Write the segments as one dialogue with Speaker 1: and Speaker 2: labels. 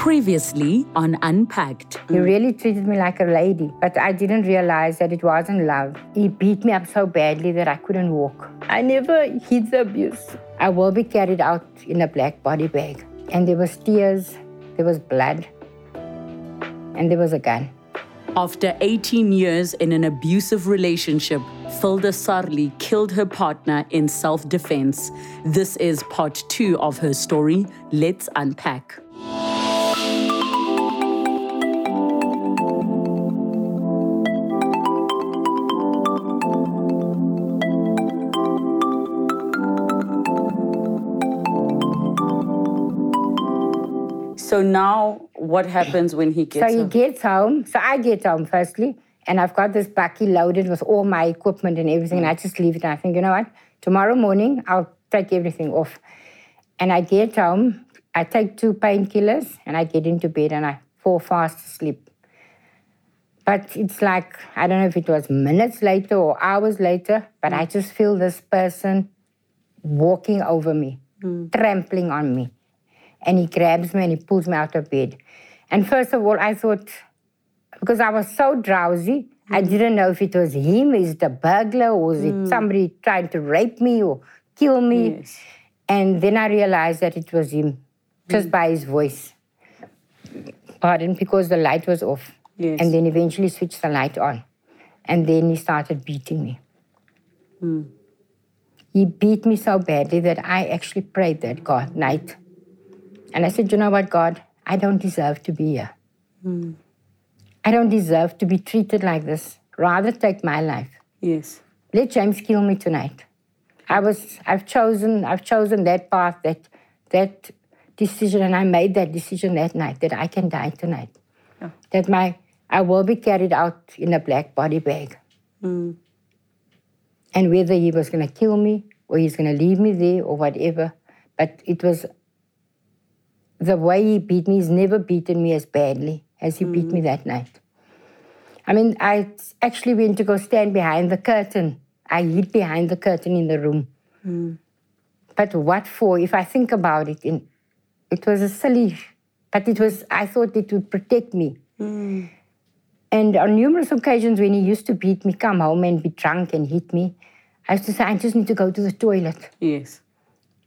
Speaker 1: Previously on Unpacked.
Speaker 2: He really treated me like a lady, but I didn't realize that it wasn't love. He beat me up so badly that I couldn't walk. I never hid the abuse. I will be carried out in a black body bag. And there was tears, there was blood, and there was a gun.
Speaker 1: After 18 years in an abusive relationship, Filda Sarli killed her partner in self defense. This is part two of her story. Let's unpack. So now, what happens when he gets home?
Speaker 2: So he gets home. So I get home firstly, and I've got this bucky loaded with all my equipment and everything, and I just leave it. And I think, you know what? Tomorrow morning, I'll take everything off. And I get home, I take two painkillers, and I get into bed and I fall fast asleep. But it's like, I don't know if it was minutes later or hours later, but I mm. just feel this person walking over me, mm. trampling on me. And he grabs me and he pulls me out of bed. And first of all, I thought, because I was so drowsy, I mm-hmm. didn't know if it was him, is it a burglar, or is it mm. somebody trying to rape me or kill me.
Speaker 1: Yes.
Speaker 2: And then I realized that it was him, just mm. by his voice. Pardon, because the light was off.
Speaker 1: Yes.
Speaker 2: And then eventually switched the light on. And then he started beating me. Mm. He beat me so badly that I actually prayed that God night. And I said, you know what, God, I don't deserve to be here. Hmm. I don't deserve to be treated like this. Rather take my life.
Speaker 1: Yes.
Speaker 2: Let James kill me tonight. I was I've chosen I've chosen that path, that that decision, and I made that decision that night that I can die tonight. That my I will be carried out in a black body bag. Hmm. And whether he was gonna kill me or he's gonna leave me there or whatever. But it was the way he beat me, he's never beaten me as badly as he beat me mm. that night. I mean, I actually went to go stand behind the curtain. I hid behind the curtain in the room. Mm. But what for? If I think about it, in, it was a silly, but it was, I thought it would protect me. Mm. And on numerous occasions when he used to beat me, come home and be drunk and hit me, I used to say, I just need to go to the toilet.
Speaker 1: Yes.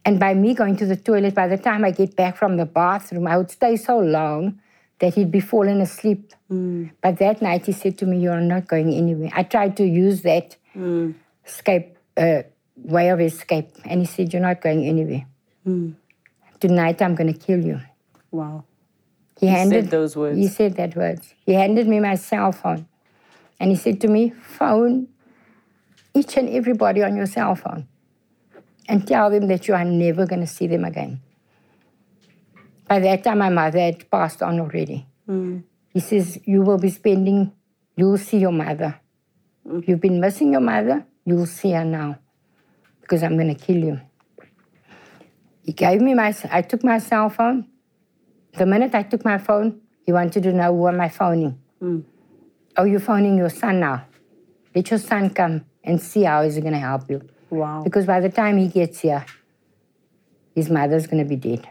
Speaker 2: And by me going to the toilet, by the time I get back from the bathroom, I would stay so long that he'd be falling asleep. Mm. But that night he said to me, You are not going anywhere. I tried to use that mm. escape, uh, way of escape. And he said, You're not going anywhere. Mm. Tonight I'm going to kill you.
Speaker 1: Wow.
Speaker 2: He,
Speaker 1: said
Speaker 2: handed
Speaker 1: those words.
Speaker 2: He said that words. He handed me my cell phone. And he said to me, Phone each and everybody on your cell phone and tell them that you are never going to see them again. By that time, my mother had passed on already. Mm. He says, You will be spending, you'll see your mother. Mm. You've been missing your mother, you'll see her now because I'm going to kill you. He gave me my, I took my cell phone. The minute I took my phone, he wanted to know who am I phoning. Mm. Oh, you're phoning your son now. Let your son come and see how he's going to help you.
Speaker 1: Wow.
Speaker 2: Because by the time he gets here, his mother's going to be dead.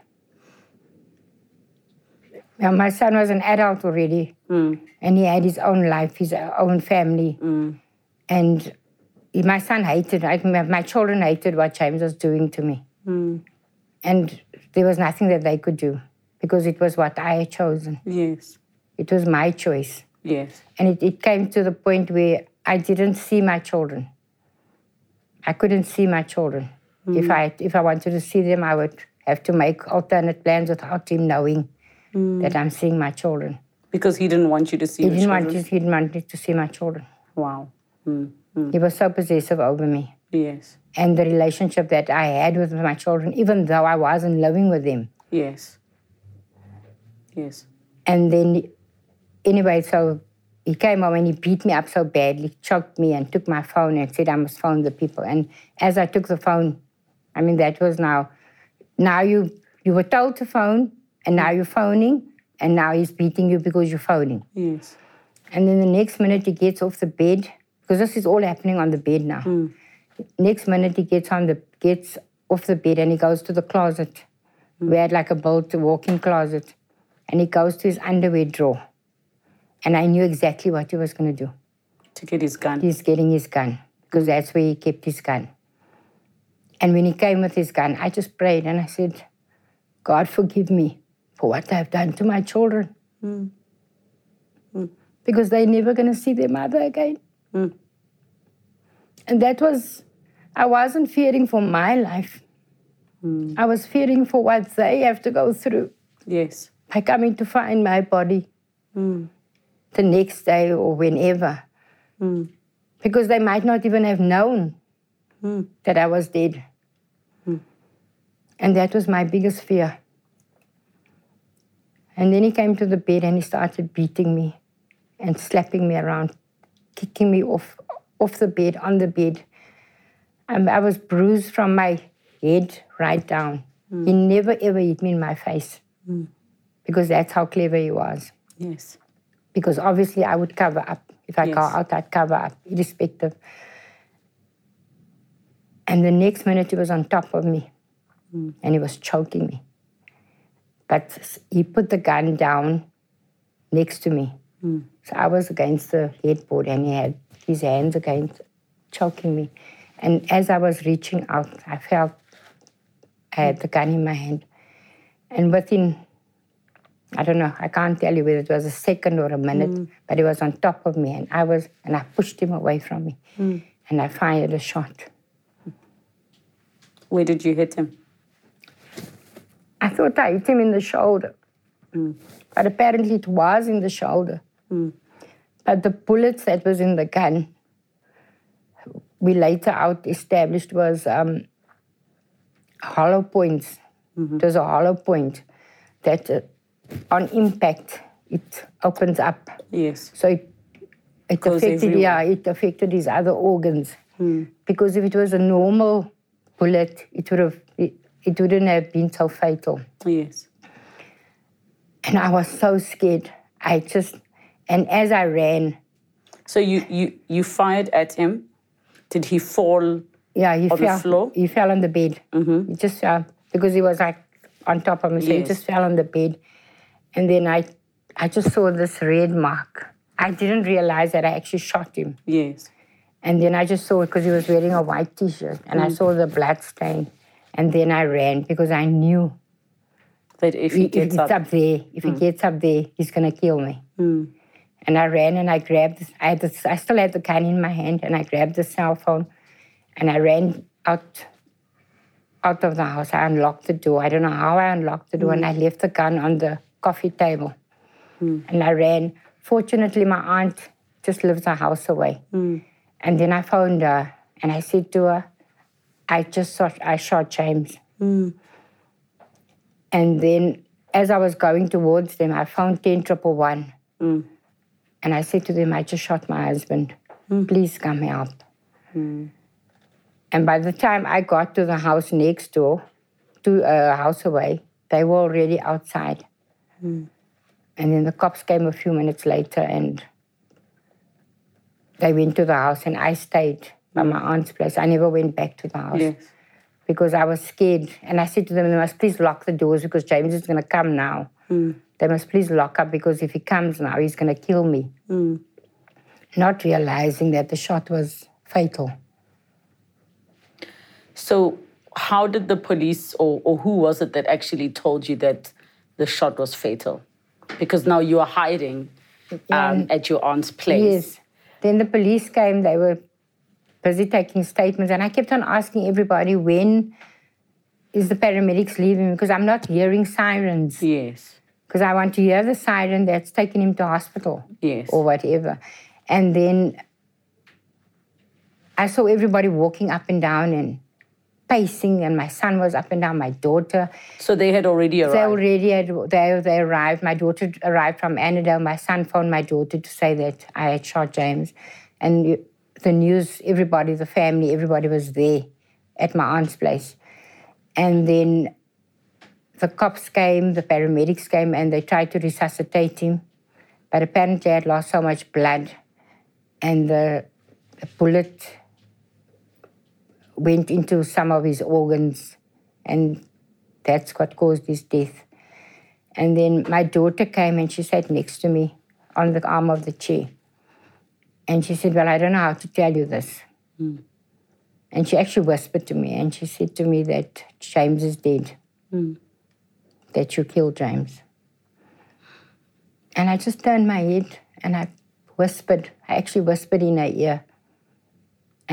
Speaker 2: Now, my son was an adult already, hmm. and he had his own life, his own family. Hmm. And he- my son hated, I, my children hated what James was doing to me. Hmm. And there was nothing that they could do because it was what I had chosen.
Speaker 1: Yes.
Speaker 2: It was my choice.
Speaker 1: Yes.
Speaker 2: And it, it came to the point where I didn't see my children. I couldn't see my children. If I if I wanted to see them, I would have to make alternate plans without him knowing that I'm seeing my children.
Speaker 1: Because he didn't want you to see
Speaker 2: He didn't want
Speaker 1: children.
Speaker 2: to, he didn't want to see my children.
Speaker 1: Wow. Mm. Mm.
Speaker 2: He was so possessive over me.
Speaker 1: Yes.
Speaker 2: And the relationship that I had with my children, even though I wasn't living with them.
Speaker 1: Yes. Yes.
Speaker 2: And then, anyway, so he came home and he beat me up so badly, choked me, and took my phone and said I must phone the people. And as I took the phone, I mean that was now. Now you you were told to phone, and now you're phoning, and now he's beating you because you're phoning.
Speaker 1: Yes.
Speaker 2: And then the next minute he gets off the bed because this is all happening on the bed now. Hmm. Next minute he gets on the gets off the bed and he goes to the closet. Hmm. We had like a built walk-in closet, and he goes to his underwear drawer. And I knew exactly what he was going to do.
Speaker 1: To get his gun.
Speaker 2: He's getting his gun because that's where he kept his gun. And when he came with his gun, I just prayed and I said, God, forgive me for what I've done to my children.
Speaker 1: Mm.
Speaker 2: Because they're never going to see their mother again.
Speaker 1: Mm.
Speaker 2: And that was, I wasn't fearing for my life.
Speaker 1: Mm.
Speaker 2: I was fearing for what they have to go through
Speaker 1: Yes.
Speaker 2: by coming to find my body
Speaker 1: Mm.
Speaker 2: The next day or whenever.
Speaker 1: Mm.
Speaker 2: Because they might not even have known
Speaker 1: Mm.
Speaker 2: that I was dead. And that was my biggest fear. And then he came to the bed and he started beating me and slapping me around, kicking me off, off the bed, on the bed. And I was bruised from my head right down. He never ever hit me in my face because that's how clever he was.
Speaker 1: Yes.
Speaker 2: Because obviously I would cover up. If I go out, I'd cover up, irrespective. And the next minute he was on top of me hmm. and he was choking me. But he put the gun down next to me. Hmm. So I was against the headboard and he had his hands against, choking me. And as I was reaching out, I felt I had the gun in my hand. And within, I don't know, I can't tell you whether it was a second or a minute, mm. but he was on top of me and I was, and I pushed him away from me. Mm. And I fired a shot.
Speaker 1: Where did you hit him?
Speaker 2: I thought I hit him in the shoulder. Mm. But apparently it was in the shoulder. But the bullets that was in the gun, we later out established was um, hollow points. Mm-hmm. There's a hollow point that uh, on impact, it opens up.
Speaker 1: Yes.
Speaker 2: So it, it affected,
Speaker 1: everywhere.
Speaker 2: yeah, it affected his other organs. Because if it was a normal bullet, it would have, it, it wouldn't have been so fatal.
Speaker 1: Yes.
Speaker 2: And I was so scared. I just, and as I ran,
Speaker 1: So you you you fired at him. Did he fall?
Speaker 2: yeah, he
Speaker 1: On the
Speaker 2: fell.
Speaker 1: floor?
Speaker 2: He fell on the bed. Mhm. He just fell because he was like on top of me. So he just fell on the bed, and then I, I just saw this red mark. I didn't realize that I actually shot him,
Speaker 1: Yes.
Speaker 2: and then I just saw it because he was wearing a white T-shirt, and I mm. saw the blood stain, and then I ran because I knew
Speaker 1: That if he
Speaker 2: if
Speaker 1: gets
Speaker 2: it's
Speaker 1: up,
Speaker 2: up there, if he mm. gets up there, he's gonna kill me. Mm. And I ran and I grabbed. This, I had this, I still had the gun in my hand, and I grabbed the cell phone, and I ran out. Out of the house, I unlocked the door. I don't know how I unlocked the door, and I left the gun on the coffee table. Hmm. And I ran. Fortunately, my aunt just lives a house away. Hmm. And then I phoned her, and I said to her, "I just shot. I shot James." Hmm. And then as I was going towards them, I found 10 triple one. And I said to them, I just shot my husband. Please come help. And by the time I got to the house next door, to a house away, they were already outside. And then the cops came a few minutes later and they went to the house and I stayed by my aunt's place. I never went back to the house
Speaker 1: yes.
Speaker 2: because I was scared. And I said to them, they must please lock the doors because James is going to come now. Hmm. They must please lock up because if he comes now, he's going to kill me. Hmm. Not realizing that the shot was fatal.
Speaker 1: So how did the police or, or who was it that actually told you that the shot was fatal? Because now you are hiding um, at your aunt's place.
Speaker 2: Yes. Then the police came, they were busy taking statements, and I kept on asking everybody, when is the paramedics leaving? Because I'm not hearing sirens.
Speaker 1: Yes.
Speaker 2: Because I want to hear the siren that's taking him to hospital.
Speaker 1: Yes.
Speaker 2: or whatever. And then I saw everybody walking up and down and pacing, and my son was up and down, my daughter.
Speaker 1: So they had already arrived.
Speaker 2: They already had, they, they arrived. My daughter arrived from Annandale. My son phoned my daughter to say that I had shot James. And the news, everybody, the family, everybody was there at my aunt's place. And then the cops came, the paramedics came, and they tried to resuscitate him. But apparently, I had lost so much blood, and the, the bullet went into some of his organs, and that's what caused his death. And then my daughter came and she sat next to me on the arm of the chair. And she said, Well, I don't know how to tell you this. Hmm. And she actually whispered to me and she said to me that James is dead, hmm. that you killed James. And I just turned my head and I whispered, I actually whispered in her ear.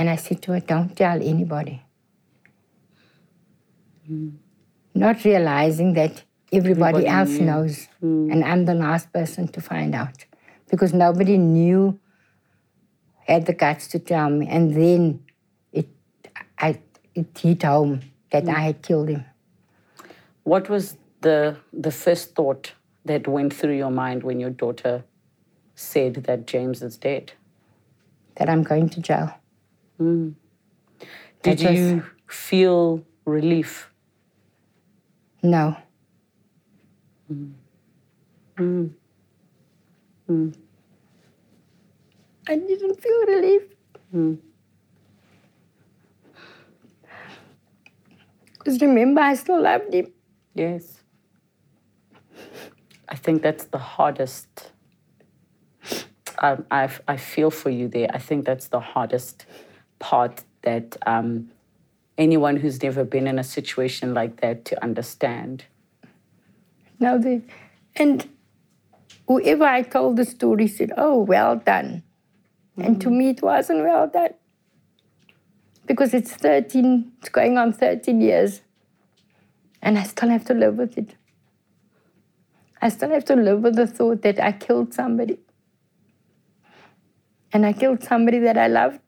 Speaker 2: And I said to her, Don't tell anybody. Not realizing that everybody,
Speaker 1: Everybody
Speaker 2: else
Speaker 1: knew.
Speaker 2: knows. Hmm. And I'm the last person to find out. Because nobody knew, had the guts to tell me. And then it, I, it hit home that I had killed him.
Speaker 1: What was the the first thought that went through your mind when your daughter said that James is dead?
Speaker 2: that I'm going to jail. Mm.
Speaker 1: Did
Speaker 2: That was-
Speaker 1: you feel relief?
Speaker 2: No. Mm. Mm. I didn't feel relief. Because remember, I still loved him.
Speaker 1: Yes. I think that's the hardest. Um, I, I feel for you there. I think that's the hardest part that um, anyone who's never been in a situation like that to understand.
Speaker 2: Now the, and whoever I told the story said, "Oh, well done," and to me it wasn't well done because it's thirteen, it's going on thirteen years, and I still have to live with it. I still have to live with the thought that I killed somebody, and I killed somebody that I loved.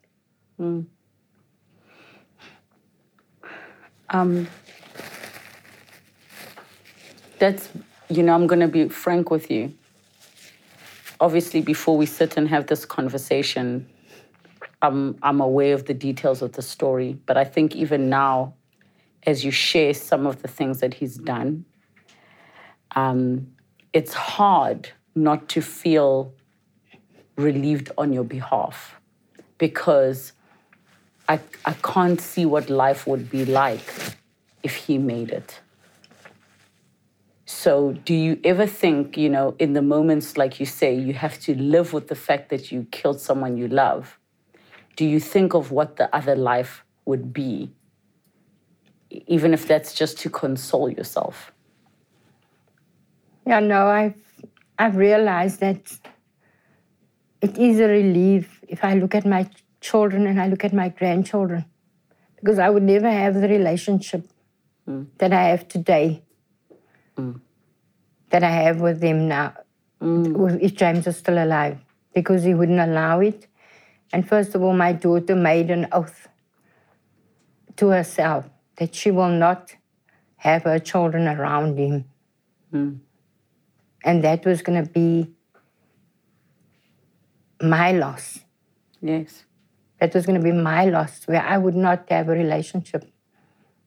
Speaker 1: Um, that's, you know, I'm going to be frank with you. Obviously, before we sit and have this conversation, I'm, I'm aware of the details of the story. But I think even now, as you share some of the things that he's done, um, it's hard not to feel relieved on your behalf because I, I can't see what life would be like if he made it. So, do you ever think, you know, in the moments like you say, you have to live with the fact that you killed someone you love? Do you think of what the other life would be, even if that's just to console yourself?
Speaker 2: Yeah, no, I've I've realized that it is a relief if I look at my children and I look at my grandchildren, because I would never have the relationship that I have today, that I have with them now, mm. with- if James was still alive, because he wouldn't allow it. And first of all, my daughter made an oath to herself that she will not have her children around him mm. and that was going to be my loss.
Speaker 1: Yes.
Speaker 2: That was going to be my loss, where I would not have a relationship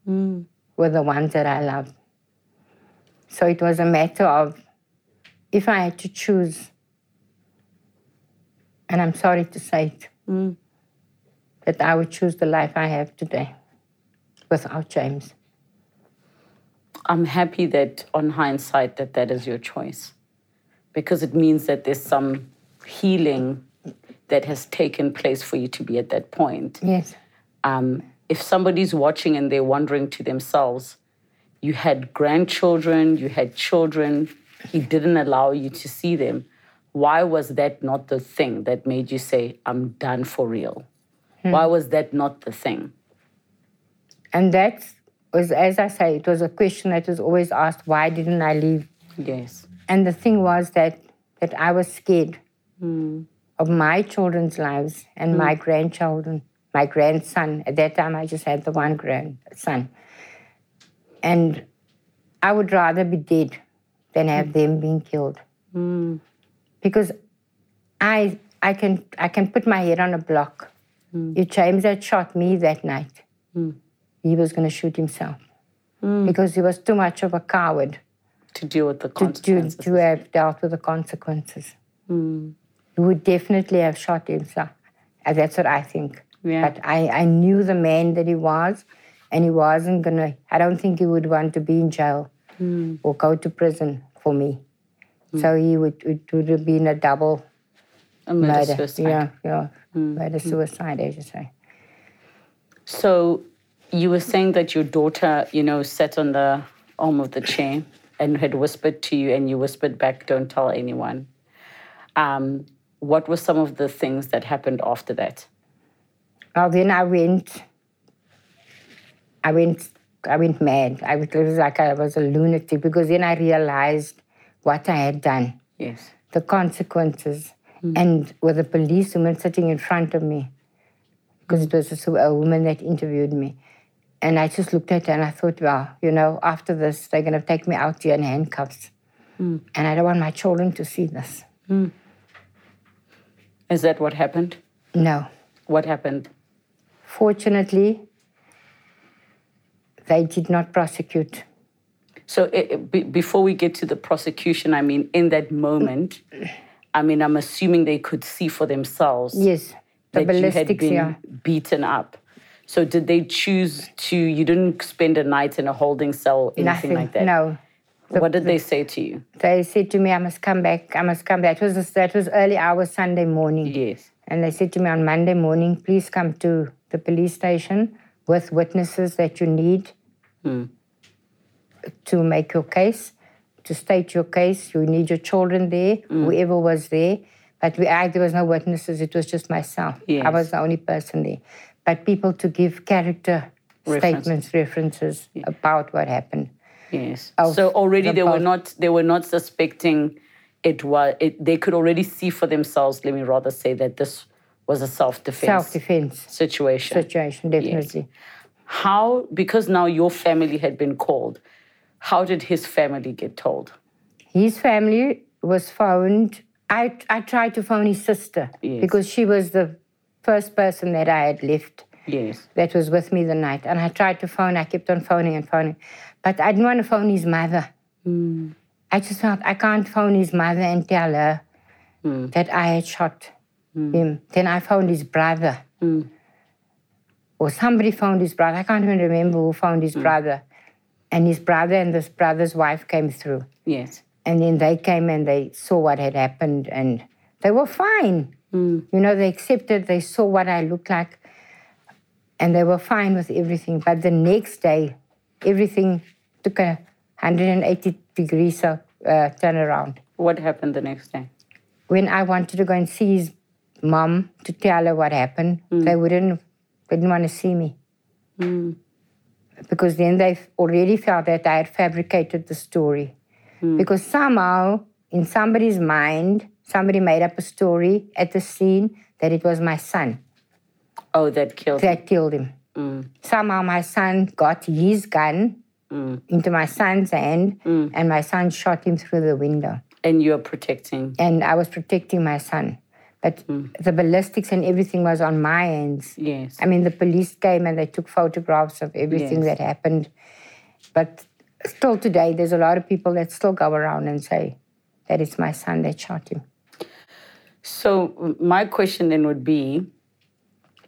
Speaker 2: hmm. with the ones that I love. So it was a matter of if I had to choose, and I'm sorry to say it, hmm. that I would choose the life I have today without James.
Speaker 1: I'm happy that on hindsight that that is your choice because it means that there's some healing that has taken place for you to be at that point.
Speaker 2: Yes.
Speaker 1: Um, if somebody's watching and they're wondering to themselves, you had grandchildren, you had children, he didn't allow you to see them. Why was that not the thing that made you say, I'm done for real? Why was that not the thing?
Speaker 2: And that was, as I say, it was a question that was always asked why didn't I leave?
Speaker 1: Yes.
Speaker 2: And the thing was that that I was scared of my children's lives and hmm. my grandchildren, my grandson. At that time, I just had the one grandson. And I would rather be dead than have hmm. them being killed. Hmm. Because I, I, can, I can put my head on a block. If James had shot me that night, he was going to shoot himself. Because he was too much of a coward
Speaker 1: To deal with the
Speaker 2: to, to,
Speaker 1: consequences.
Speaker 2: to have dealt with the consequences. He would definitely have shot himself. And uh, that's what I think.
Speaker 1: Yeah.
Speaker 2: But I, I knew the man that he was, and he wasn't going to, I don't think he would want to be in jail hmm. or go to prison for me. Hmm. So he would it would have been a double
Speaker 1: A murder,
Speaker 2: murder.
Speaker 1: suicide.
Speaker 2: Yeah, yeah. Hmm. Murder suicide, as you say.
Speaker 1: So you were saying that your daughter, you know, sat on the arm of the chair and had whispered to you, and you whispered back, "Don't tell anyone." Um, what were some of the things that happened after that?
Speaker 2: Well, then I went. I went. I went mad. I was, it was like I was a lunatic because then I realized what I had done,
Speaker 1: Yes.
Speaker 2: the consequences, hmm. and with the policewoman sitting in front of me, because it hmm. was a, a woman that interviewed me, and I just looked at her and I thought, well, you know, after this they're going to take me out here in handcuffs, hmm. and I don't want my children to see this.
Speaker 1: Is that what happened?
Speaker 2: No.
Speaker 1: What happened?
Speaker 2: Fortunately, they did not prosecute.
Speaker 1: So it, it- be, before we get to the prosecution, I mean, in that moment, I mean, I'm assuming they could see for themselves
Speaker 2: Yes, the
Speaker 1: that you had been
Speaker 2: yeah.
Speaker 1: beaten up. So did they choose to? You didn't spend a night in a holding cell, anything
Speaker 2: Nothing.
Speaker 1: like that.
Speaker 2: No.
Speaker 1: What did they say to you?
Speaker 2: They said to me, I must come back. I must come back. That was, that was early hours Sunday morning.
Speaker 1: Yes.
Speaker 2: And they said to me on Monday morning, please come to the police station with witnesses that you need hmm. to make your case, to state your case. You need your children there, hmm. whoever was there. But we, I, there was no witnesses. It was just myself. I was the only person there. But people to give character
Speaker 1: Reference.
Speaker 2: statements, references about what happened.
Speaker 1: Yes. So already
Speaker 2: the
Speaker 1: they were not they were not suspecting it was it, they could already see for themselves. Let me rather say that this was a self defense
Speaker 2: Self-defense
Speaker 1: situation.
Speaker 2: situation, definitely.
Speaker 1: How because now your family had been called. How did his family get told?
Speaker 2: His family was phoned. I, I tried to phone his sister
Speaker 1: Yes.
Speaker 2: because she was the first person that I had left
Speaker 1: Yes.
Speaker 2: that was with me the night. And I tried to phone, I kept on phoning and phoning. But I didn't want to phone his mother. Hmm. I just felt I can't phone his mother and tell her hmm. that I had shot hmm. him. Then I phoned his brother. Or somebody phoned his brother. I can't even remember who phoned his brother. And his brother and this brother's wife came through.
Speaker 1: Yes.
Speaker 2: And then they came and they saw what had happened and they were fine. You know, they accepted, they saw what I looked like and they were fine with everything. But the next day, everything took a 180 degrees uh, turnaround.
Speaker 1: What happened the next day?
Speaker 2: When I wanted to go and see his mom to tell her what happened, hmm. they wouldn't, they didn't want to see me. Hmm. Because then they already felt that I had fabricated the story. Hmm. Because somehow, in somebody's mind, somebody made up a story at the scene that it was my son
Speaker 1: Oh, that killed him.
Speaker 2: that killed him. Somehow my son got his gun Mm. into my son's hand, mm. and my son shot him through the window.
Speaker 1: And you're protecting.
Speaker 2: And I was protecting my son. But mm. the ballistics and everything was on my hands.
Speaker 1: Yes.
Speaker 2: I mean, the police came and they took photographs of everything
Speaker 1: Yes.
Speaker 2: that happened. But still today, there's a lot of people that still go around and say that it's my son that shot him.
Speaker 1: So my question then would be,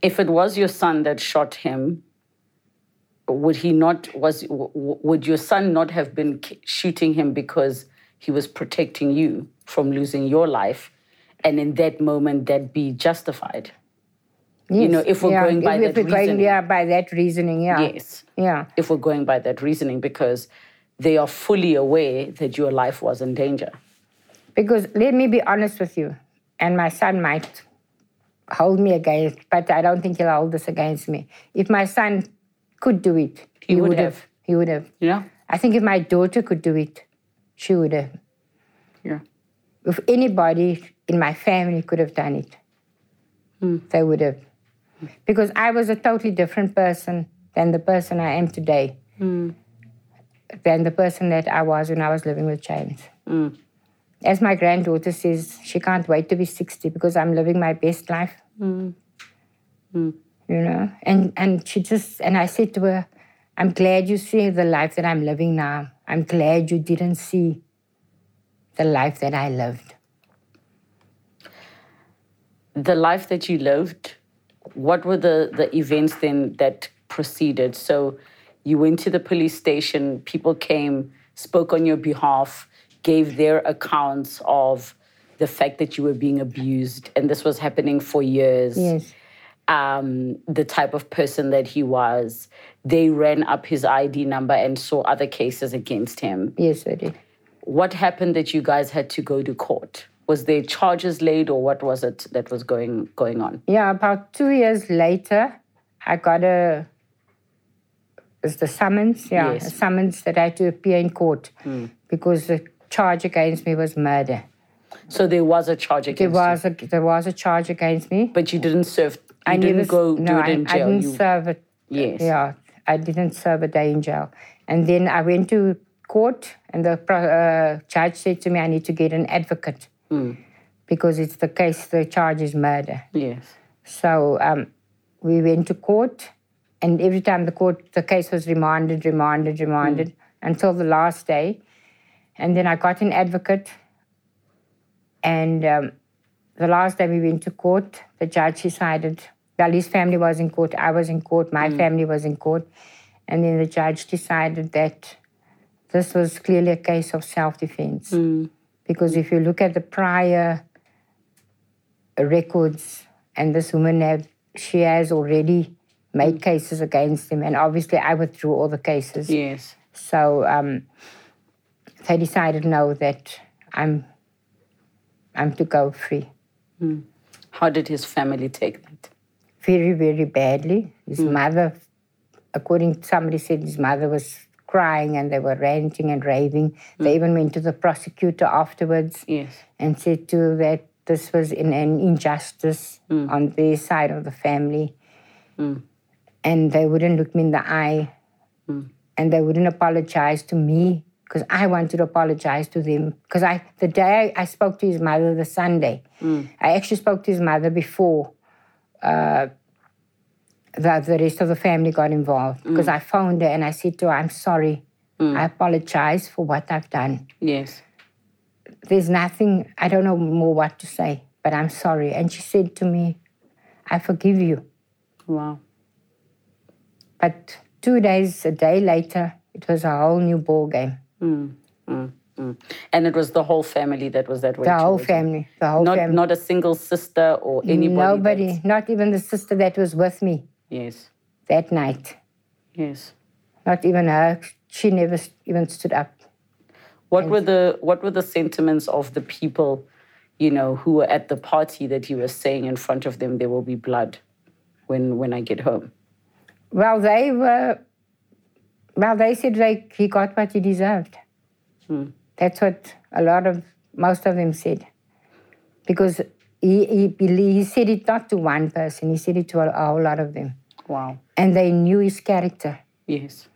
Speaker 1: if it was your son that shot him, would he not was would your son not have been shooting him because he was protecting you from losing your life, and in that moment that be justified? You know, if we're
Speaker 2: yeah,
Speaker 1: going by
Speaker 2: if,
Speaker 1: that
Speaker 2: if we're going,
Speaker 1: reasoning.
Speaker 2: yeah, by that reasoning, yeah.
Speaker 1: Yes.
Speaker 2: Yeah.
Speaker 1: If we're going by that reasoning, because they are fully aware that your life was in danger.
Speaker 2: Because let me be honest with you, and my son might hold me against, but I don't think he'll hold this against me. If my son could do it,
Speaker 1: He would have.
Speaker 2: He would have.
Speaker 1: Yeah.
Speaker 2: I think if my daughter could do it, she would have.
Speaker 1: Yeah.
Speaker 2: If anybody in my family could have done it,
Speaker 1: Hmm.
Speaker 2: they would have. Because I was a totally different person than the person I am today,
Speaker 1: Hmm.
Speaker 2: than the person that I was when I was living with James.
Speaker 1: Hmm.
Speaker 2: As my granddaughter says, she can't wait to be 60 because I'm living my best life. You know? And, and she just, and I said to her, I'm glad you see the life that I'm living now. I'm glad you didn't see the life that I lived.
Speaker 1: the life that you lived, what were the, the events then that proceeded? So you went to the police station, people came, spoke on your behalf, gave their accounts of the fact that you were being abused and this was happening for years.
Speaker 2: Yes.
Speaker 1: Um, the type of person that he was. They ran up his ID number and saw other cases against him.
Speaker 2: Yes, I did.
Speaker 1: What happened that you guys had to go to court? Was there charges laid or what was it that was going going on?
Speaker 2: Yeah, about two years later, I got a it's the summons, yeah,
Speaker 1: Yes.
Speaker 2: a summons that I had to appear in court because the charge against me was murder.
Speaker 1: So there was a charge against There
Speaker 2: was a there was a charge against me.
Speaker 1: but you didn't serve. You
Speaker 2: I
Speaker 1: didn't
Speaker 2: never,
Speaker 1: go
Speaker 2: no,
Speaker 1: do it
Speaker 2: I,
Speaker 1: in
Speaker 2: I
Speaker 1: jail.
Speaker 2: didn't
Speaker 1: you,
Speaker 2: serve it.
Speaker 1: Yes.
Speaker 2: Yeah, I didn't serve a day in jail. And then I went to court, and the uh, judge said to me, I need to get an advocate because it's the case, the charge is murder.
Speaker 1: yes.
Speaker 2: So um, we went to court, and every time the court, the case was remanded, remanded, remanded until the last day. And then I got an advocate, and um, the last day we went to court, the judge decided, well, his family was in court, I was in court, my hmm. family was in court. And then the judge decided that this was clearly a case of self defense. Hmm. Because if you look at the prior records, and this woman have, she has already made hmm. cases against him, and obviously I withdrew all the cases.
Speaker 1: Yes.
Speaker 2: So um, they decided no, that I'm I'm to go free.
Speaker 1: How did his family take that?
Speaker 2: Very, very badly. Hmm. His mother, according to somebody said his mother was crying and they were ranting and raving. Hmm. They even went to the prosecutor afterwards
Speaker 1: Yes.
Speaker 2: and said to that this was in an injustice hmm. on their side of the family. And they wouldn't look me in the eye and they wouldn't apologize to me because I wanted to apologize to them. Because I, the day I spoke to his mother, the Sunday, I actually spoke to his mother before uh, the, the rest of the family got involved. Because I phoned her and I said to her, I'm sorry. I apologize for what I've done
Speaker 1: Yes.
Speaker 2: there's nothing, I don't know more what to say, but I'm sorry. And she said to me, I forgive you.
Speaker 1: Wow.
Speaker 2: But two days, a day later, it was a whole new ball game.
Speaker 1: Mm, mm. And it was the whole family that was that way.
Speaker 2: The whole family, the whole
Speaker 1: Not
Speaker 2: family.
Speaker 1: not a single sister or anybody.
Speaker 2: Nobody, not even the sister that was with me
Speaker 1: Yes.
Speaker 2: that night.
Speaker 1: Yes.
Speaker 2: Not even her. She never even stood up.
Speaker 1: What were the what were the sentiments of the people, you know, who were at the party that you were saying in front of them there will be blood when when I get home?
Speaker 2: Well, they were, well, they said like he got what he deserved. Hmm. That's what a lot of, most of them said. Because he, he, belie- he said it not to one person, he said it to a, a whole lot of them.
Speaker 1: Wow.
Speaker 2: And they knew his character,
Speaker 1: Yes.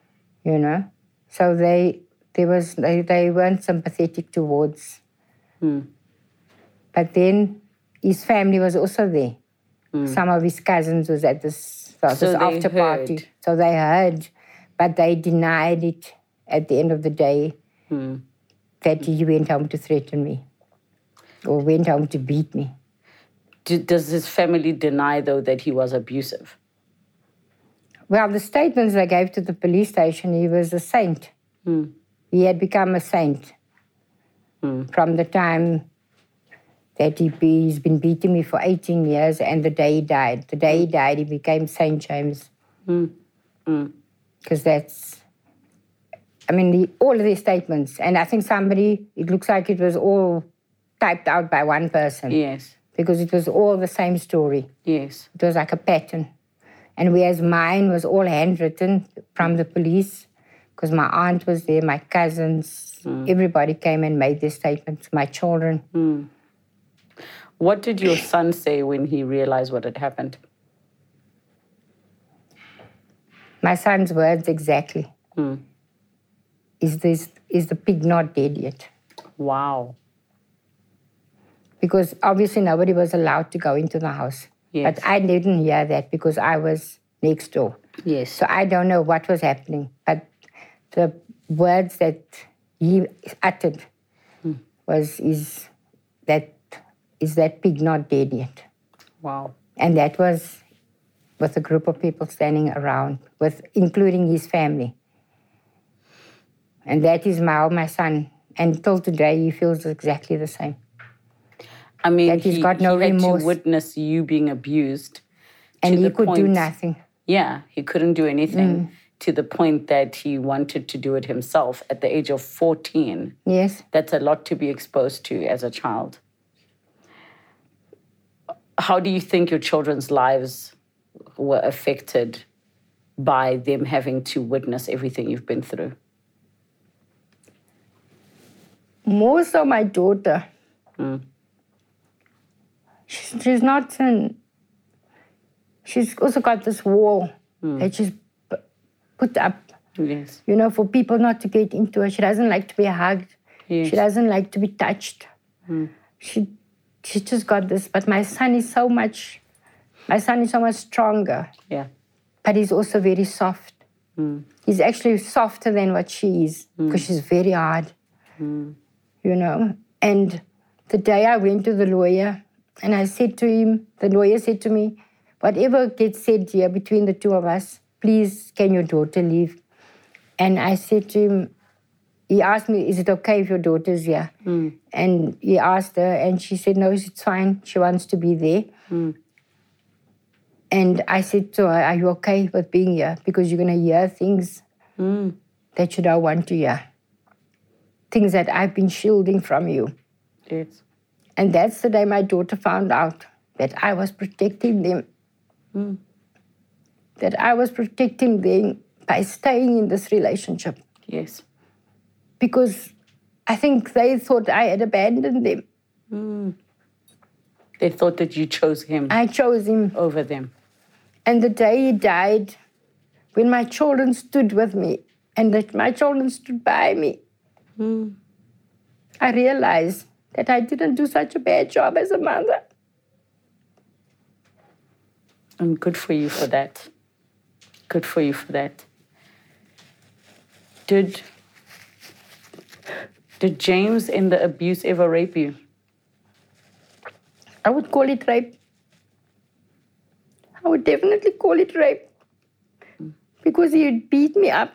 Speaker 2: you know? So they, there was, they, they weren't sympathetic towards. Hmm. But then his family was also there. Hmm. Some of his cousins was at this, well,
Speaker 1: So
Speaker 2: this after party.
Speaker 1: heard.
Speaker 2: So they heard, but they denied it at the end of the day hmm. that he went home to threaten me or went home to beat me.
Speaker 1: Do, does his family deny though that he was abusive?
Speaker 2: Well, the statements they gave to the police station, he was a saint. Hmm. He had become a saint hmm. from the time that he be, he's been beating me for 18 years and the day he died. The day he hmm. died, he became Saint James. Because that's, I mean, the, all of their statements. And I think somebody, it looks like it was all typed out by one person
Speaker 1: Yes.
Speaker 2: Because it was all the same story.
Speaker 1: Yes.
Speaker 2: It was like a pattern. And whereas mine was all handwritten from the police, because my aunt was there, my cousins, hmm. everybody came and made their statements, my children. Hmm.
Speaker 1: What did your son say when he realized what had happened?
Speaker 2: My son's words exactly. Hmm. Is this is the pig not dead yet?
Speaker 1: Wow.
Speaker 2: Because obviously nobody was allowed to go into the house.
Speaker 1: Yes.
Speaker 2: But I didn't hear that because I was next door.
Speaker 1: Yes.
Speaker 2: So I don't know what was happening. But the words that he uttered hmm. was is that is that pig not dead yet?
Speaker 1: Wow.
Speaker 2: And that was with a group of people standing around, with including his family. And that is my, how my son And till today, he feels exactly the same.
Speaker 1: I mean,
Speaker 2: That he's
Speaker 1: he,
Speaker 2: got no
Speaker 1: he had
Speaker 2: remorse.
Speaker 1: to witness you being abused.
Speaker 2: And he could do nothing.
Speaker 1: Yeah, he couldn't do anything
Speaker 2: Mm.
Speaker 1: to the point that he wanted to do it himself at the age of 14.
Speaker 2: Yes.
Speaker 1: That's a lot to be exposed to as a child. How do you think your children's lives were affected by them having to witness everything you've been through?
Speaker 2: More so my daughter. She's, she's not in, she's also got this wall hmm. that she's put up,
Speaker 1: Yes.
Speaker 2: you know, for people not to get into her. She doesn't like to be hugged.
Speaker 1: Yes.
Speaker 2: She doesn't like to be touched. Hmm. She, she's just got this. But my son is so much, my son is so much stronger,
Speaker 1: Yeah.
Speaker 2: but he's also very soft. Hmm. He's actually softer than what she is because she's very hard, you know. And the day I went to the lawyer and I said to him, the lawyer said to me, whatever gets said here between the two of us, please can your daughter leave? And I said to him, he asked me, is it okay if your daughter's here? Hmm. And he asked her, and she said, no, it's fine. She wants to be there. Hmm. And I said to her, Are you okay with being here? Because you're going to hear things hmm. that you don't want to hear. Things that I've been shielding from you.
Speaker 1: Yes.
Speaker 2: And that's the day my daughter found out that I was protecting them. Hmm. That I was protecting them by staying in this relationship.
Speaker 1: Yes.
Speaker 2: Because I think they thought I had abandoned them. Hmm.
Speaker 1: They thought that you chose him
Speaker 2: I chose him.
Speaker 1: over them.
Speaker 2: And the day he died, when my children stood with me and that my children stood by me, hmm. I realized that I didn't do such a bad job as a mother.
Speaker 1: And good for you for that. Good for you for that. Did did James in the abuse ever rape you?
Speaker 2: I would call it rape. I would definitely call it rape. Because he would beat me up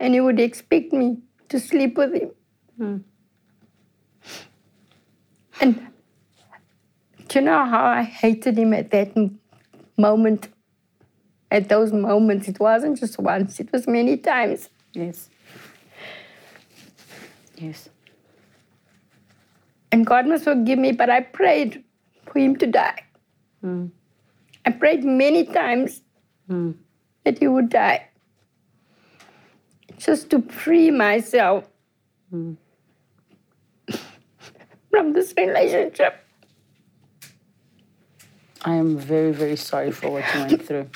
Speaker 2: and he would expect me to sleep with him. Hmm. And do you know how I hated him at that moment? At those moments, it wasn't just once, it was many times.
Speaker 1: Yes. Yes.
Speaker 2: And God must forgive me, but I prayed for him to die. Hmm. I prayed many times hmm. that he would die. Just to free myself hmm. From this relationship.
Speaker 1: I am very, very sorry for what you went through.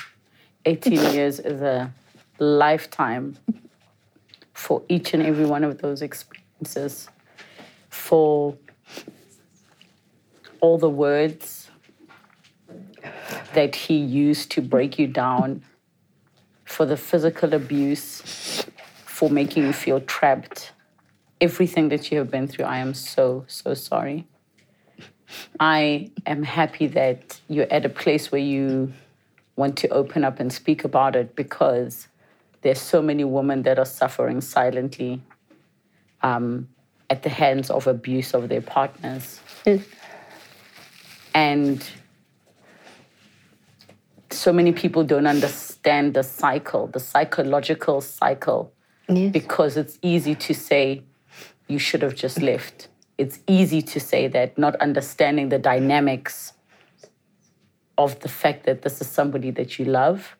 Speaker 1: 18 years is a lifetime for each and every one of those experiences, for all the words that he used to break you down, for the physical abuse, for making you feel trapped. Everything that you have been through, I am so, so sorry. I am happy that you're at a place where you want to open up and speak about it because there's so many women that are suffering silently um, at the hands of abuse of their partners. And so many people don't understand the cycle, the psychological cycle
Speaker 2: Yes.
Speaker 1: because it's easy to say you should have just left. It's easy to say that, not understanding the dynamics of the fact that this is somebody that you love,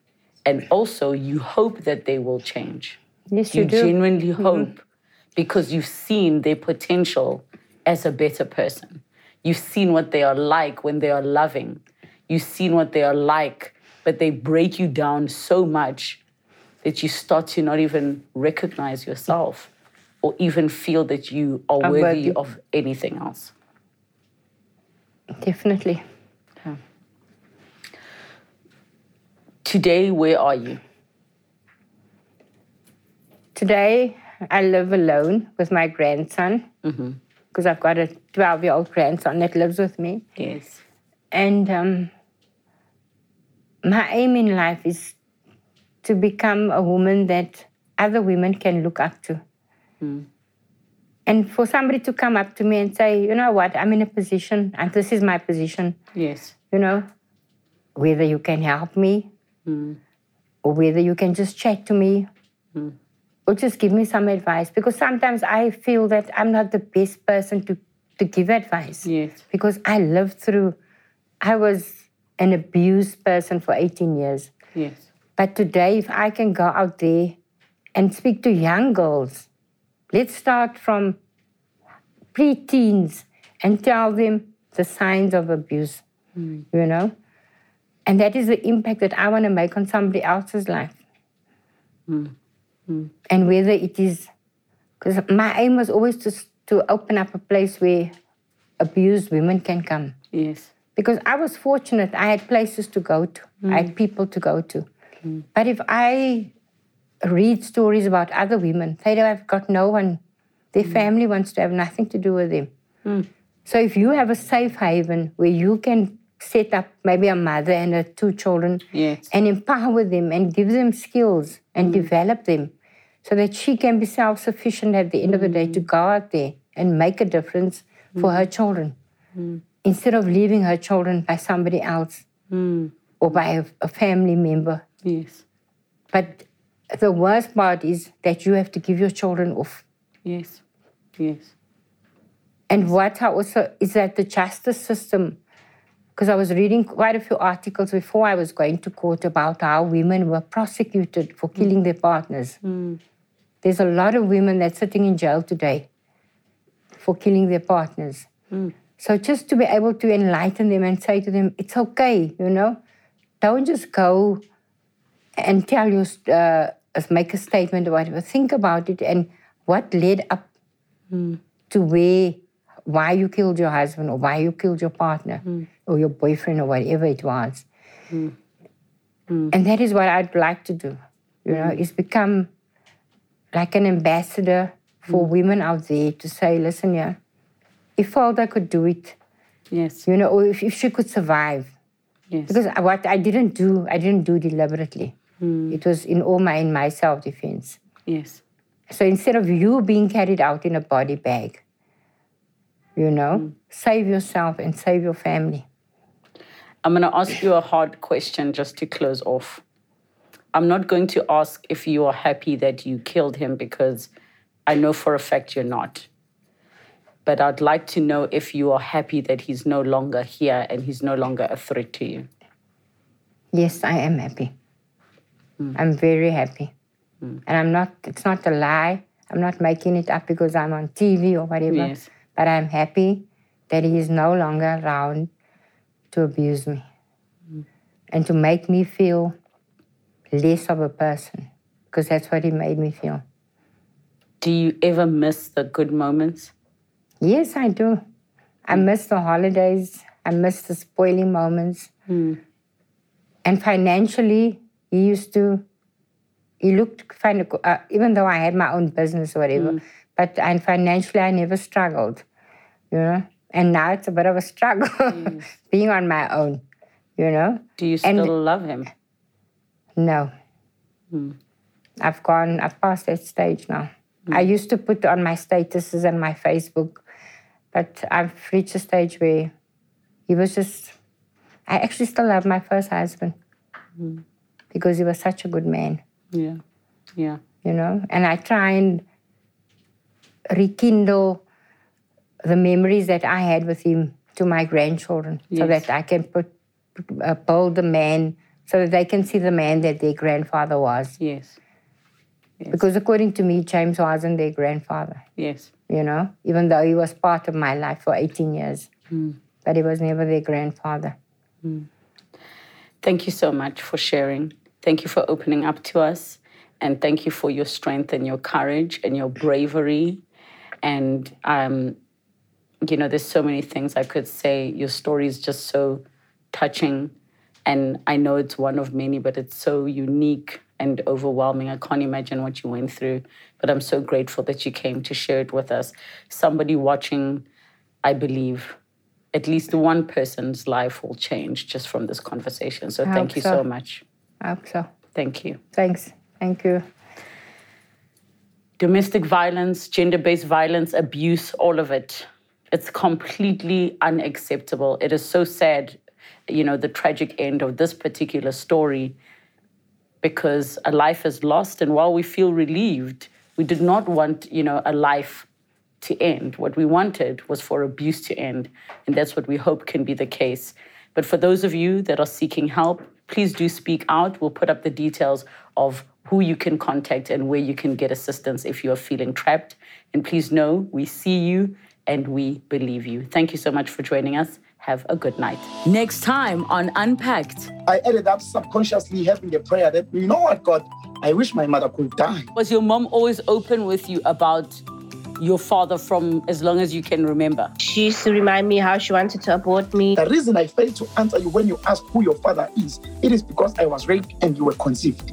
Speaker 1: and also you hope that they will change.
Speaker 2: Yes,
Speaker 1: You
Speaker 2: you do.
Speaker 1: genuinely mm-hmm. hope because you've seen their potential as a better person. You've seen what they are like when they are loving. You've seen what they are like, but they break you down so much that you start to not even recognize yourself or even feel that you are worthy
Speaker 2: worthy.
Speaker 1: of anything else.
Speaker 2: Definitely.
Speaker 1: Today, where are you?
Speaker 2: Today, I live alone with my grandson because I've got a 12 year old grandson that lives with me.
Speaker 1: Yes.
Speaker 2: And um, my aim in life is to become a woman that other women can look up to. Mm. And for somebody to come up to me and say, you know what, I'm in a position, and this is my position,
Speaker 1: Yes.
Speaker 2: you know, whether you can help me mm. or whether you can just chat to me mm. or just give me some advice. Because sometimes I feel that I'm not the best person to, to give advice
Speaker 1: Yes.
Speaker 2: because I lived through, I was an abused person for 18 years.
Speaker 1: Yes.
Speaker 2: But today, if I can go out there and speak to young girls, let's start from preteens and tell them the signs of abuse, hmm. you know? And that is the impact that I want to make on somebody else's life. Hmm. Hmm. And whether it is, because my aim was always to, to open up a place where abused women can come
Speaker 1: Yes.
Speaker 2: because I was fortunate. I had places to go to, I had people to go to. But if I read stories about other women, they don't have got no one, their hmm. family wants to have nothing to do with them. Hmm. So if you have a safe haven where you can set up maybe a mother and her two children
Speaker 1: Yes.
Speaker 2: and empower them and give them skills and hmm. develop them so that she can be self sufficient at the end of the day to go out there and make a difference for her children instead of leaving her children by somebody else or by a, a family member.
Speaker 1: Yes.
Speaker 2: But the worst part is that you have to give your children off.
Speaker 1: Yes. Yes.
Speaker 2: And what I also is that the justice system, because I was reading quite a few articles before I was going to court about how women were prosecuted for killing their partners. Hmm. Hmm. There's a lot of women that's sitting in jail today for killing their partners. Hmm. So just to be able to enlighten them and say to them, it's okay, you know, don't just go and tell you, uh, make a statement or whatever. Think about it and what led up hmm. to where, why you killed your husband or why you killed your partner hmm. or your boyfriend or whatever it was. Hmm. And that is what I'd like to do, you know, is become like an ambassador for women out there to say, listen, yeah, if Falda could do it,
Speaker 1: Yes.
Speaker 2: you know, or if, if she could survive.
Speaker 1: Yes.
Speaker 2: Because what I didn't do, I didn't do deliberately. Hmm. It was in all my in my self defense.
Speaker 1: Yes.
Speaker 2: So instead of you being carried out in a body bag, you know, hmm. save yourself and save your family.
Speaker 1: I'm going to ask you a hard question just to close off. I'm not going to ask if you are happy that you killed him because I know for a fact you're not. But I'd like to know if you are happy that he's no longer here and he's no longer a threat to you.
Speaker 2: Yes, I am happy. Mm. I'm very happy. Mm. And I'm not, it's not a lie. I'm not making it up because I'm on TV or whatever.
Speaker 1: Yes.
Speaker 2: But I'm happy that he is no longer around to abuse me mm. and to make me feel less of a person because that's what he made me feel.
Speaker 1: Do you ever miss the good moments?
Speaker 2: Yes, I do. I miss the holidays. I miss the spoiling moments. And financially, he used to, he looked kind of, uh, even though I had my own business or whatever, mm. but and financially, I never struggled, you know. And now it's a bit of a struggle mm. being on my own, you know.
Speaker 1: Do you
Speaker 2: And-
Speaker 1: still love him?
Speaker 2: No. Mm. I've gone, I've passed that stage now. I used to put on my statuses and my Facebook, but I've reached a stage where he was just, I actually still love my first husband because he was such a good man,
Speaker 1: Yeah. Yeah.
Speaker 2: you know? And I try and rekindle the memories that I had with him to my grandchildren so that I can put, uh, build the man so that they can see the man that their grandfather was.
Speaker 1: Yes. Yes.
Speaker 2: Because according to me, James wasn't their grandfather,
Speaker 1: Yes.
Speaker 2: you know, even though he was part of my life for 18 years. But he was never their grandfather.
Speaker 1: Thank you so much for sharing. Thank you for opening up to us. And thank you for your strength and your courage and your bravery. And, um, you know, there's so many things I could say. Your story is just so touching. And I know it's one of many, but it's so unique and overwhelming. I can't imagine what you went through. But I'm so grateful that you came to share it with us. Somebody watching, I believe, at least one person's life will change just from this conversation. So
Speaker 2: I
Speaker 1: thank you
Speaker 2: so.
Speaker 1: so much.
Speaker 2: I hope so.
Speaker 1: Thank you.
Speaker 2: Thanks. Thank you.
Speaker 1: domestic violence, gender based violence, abuse, all of it. It's completely unacceptable. It is so sad, you know, the tragic end of this particular story because a life is lost. And while we feel relieved, we did not want, you know, a life to end. What we wanted was for abuse to end. And that's what we hope can be the case. But for those of you that are seeking help, please do speak out. We'll put up the details of who you can contact and where you can get assistance if you are feeling trapped. And please know we see you and we believe you. Thank you so much for joining us. Have a good night. Next time on Unpacked.
Speaker 3: I ended up subconsciously having a prayer that, you know what, God, I wish my mother could die.
Speaker 1: Was your mom always open with you about your father from as long as you can remember?
Speaker 4: She used to remind me how she wanted to abort me.
Speaker 3: The reason I failed to answer you when you asked who your father is, it is because I was raped and you were conceived.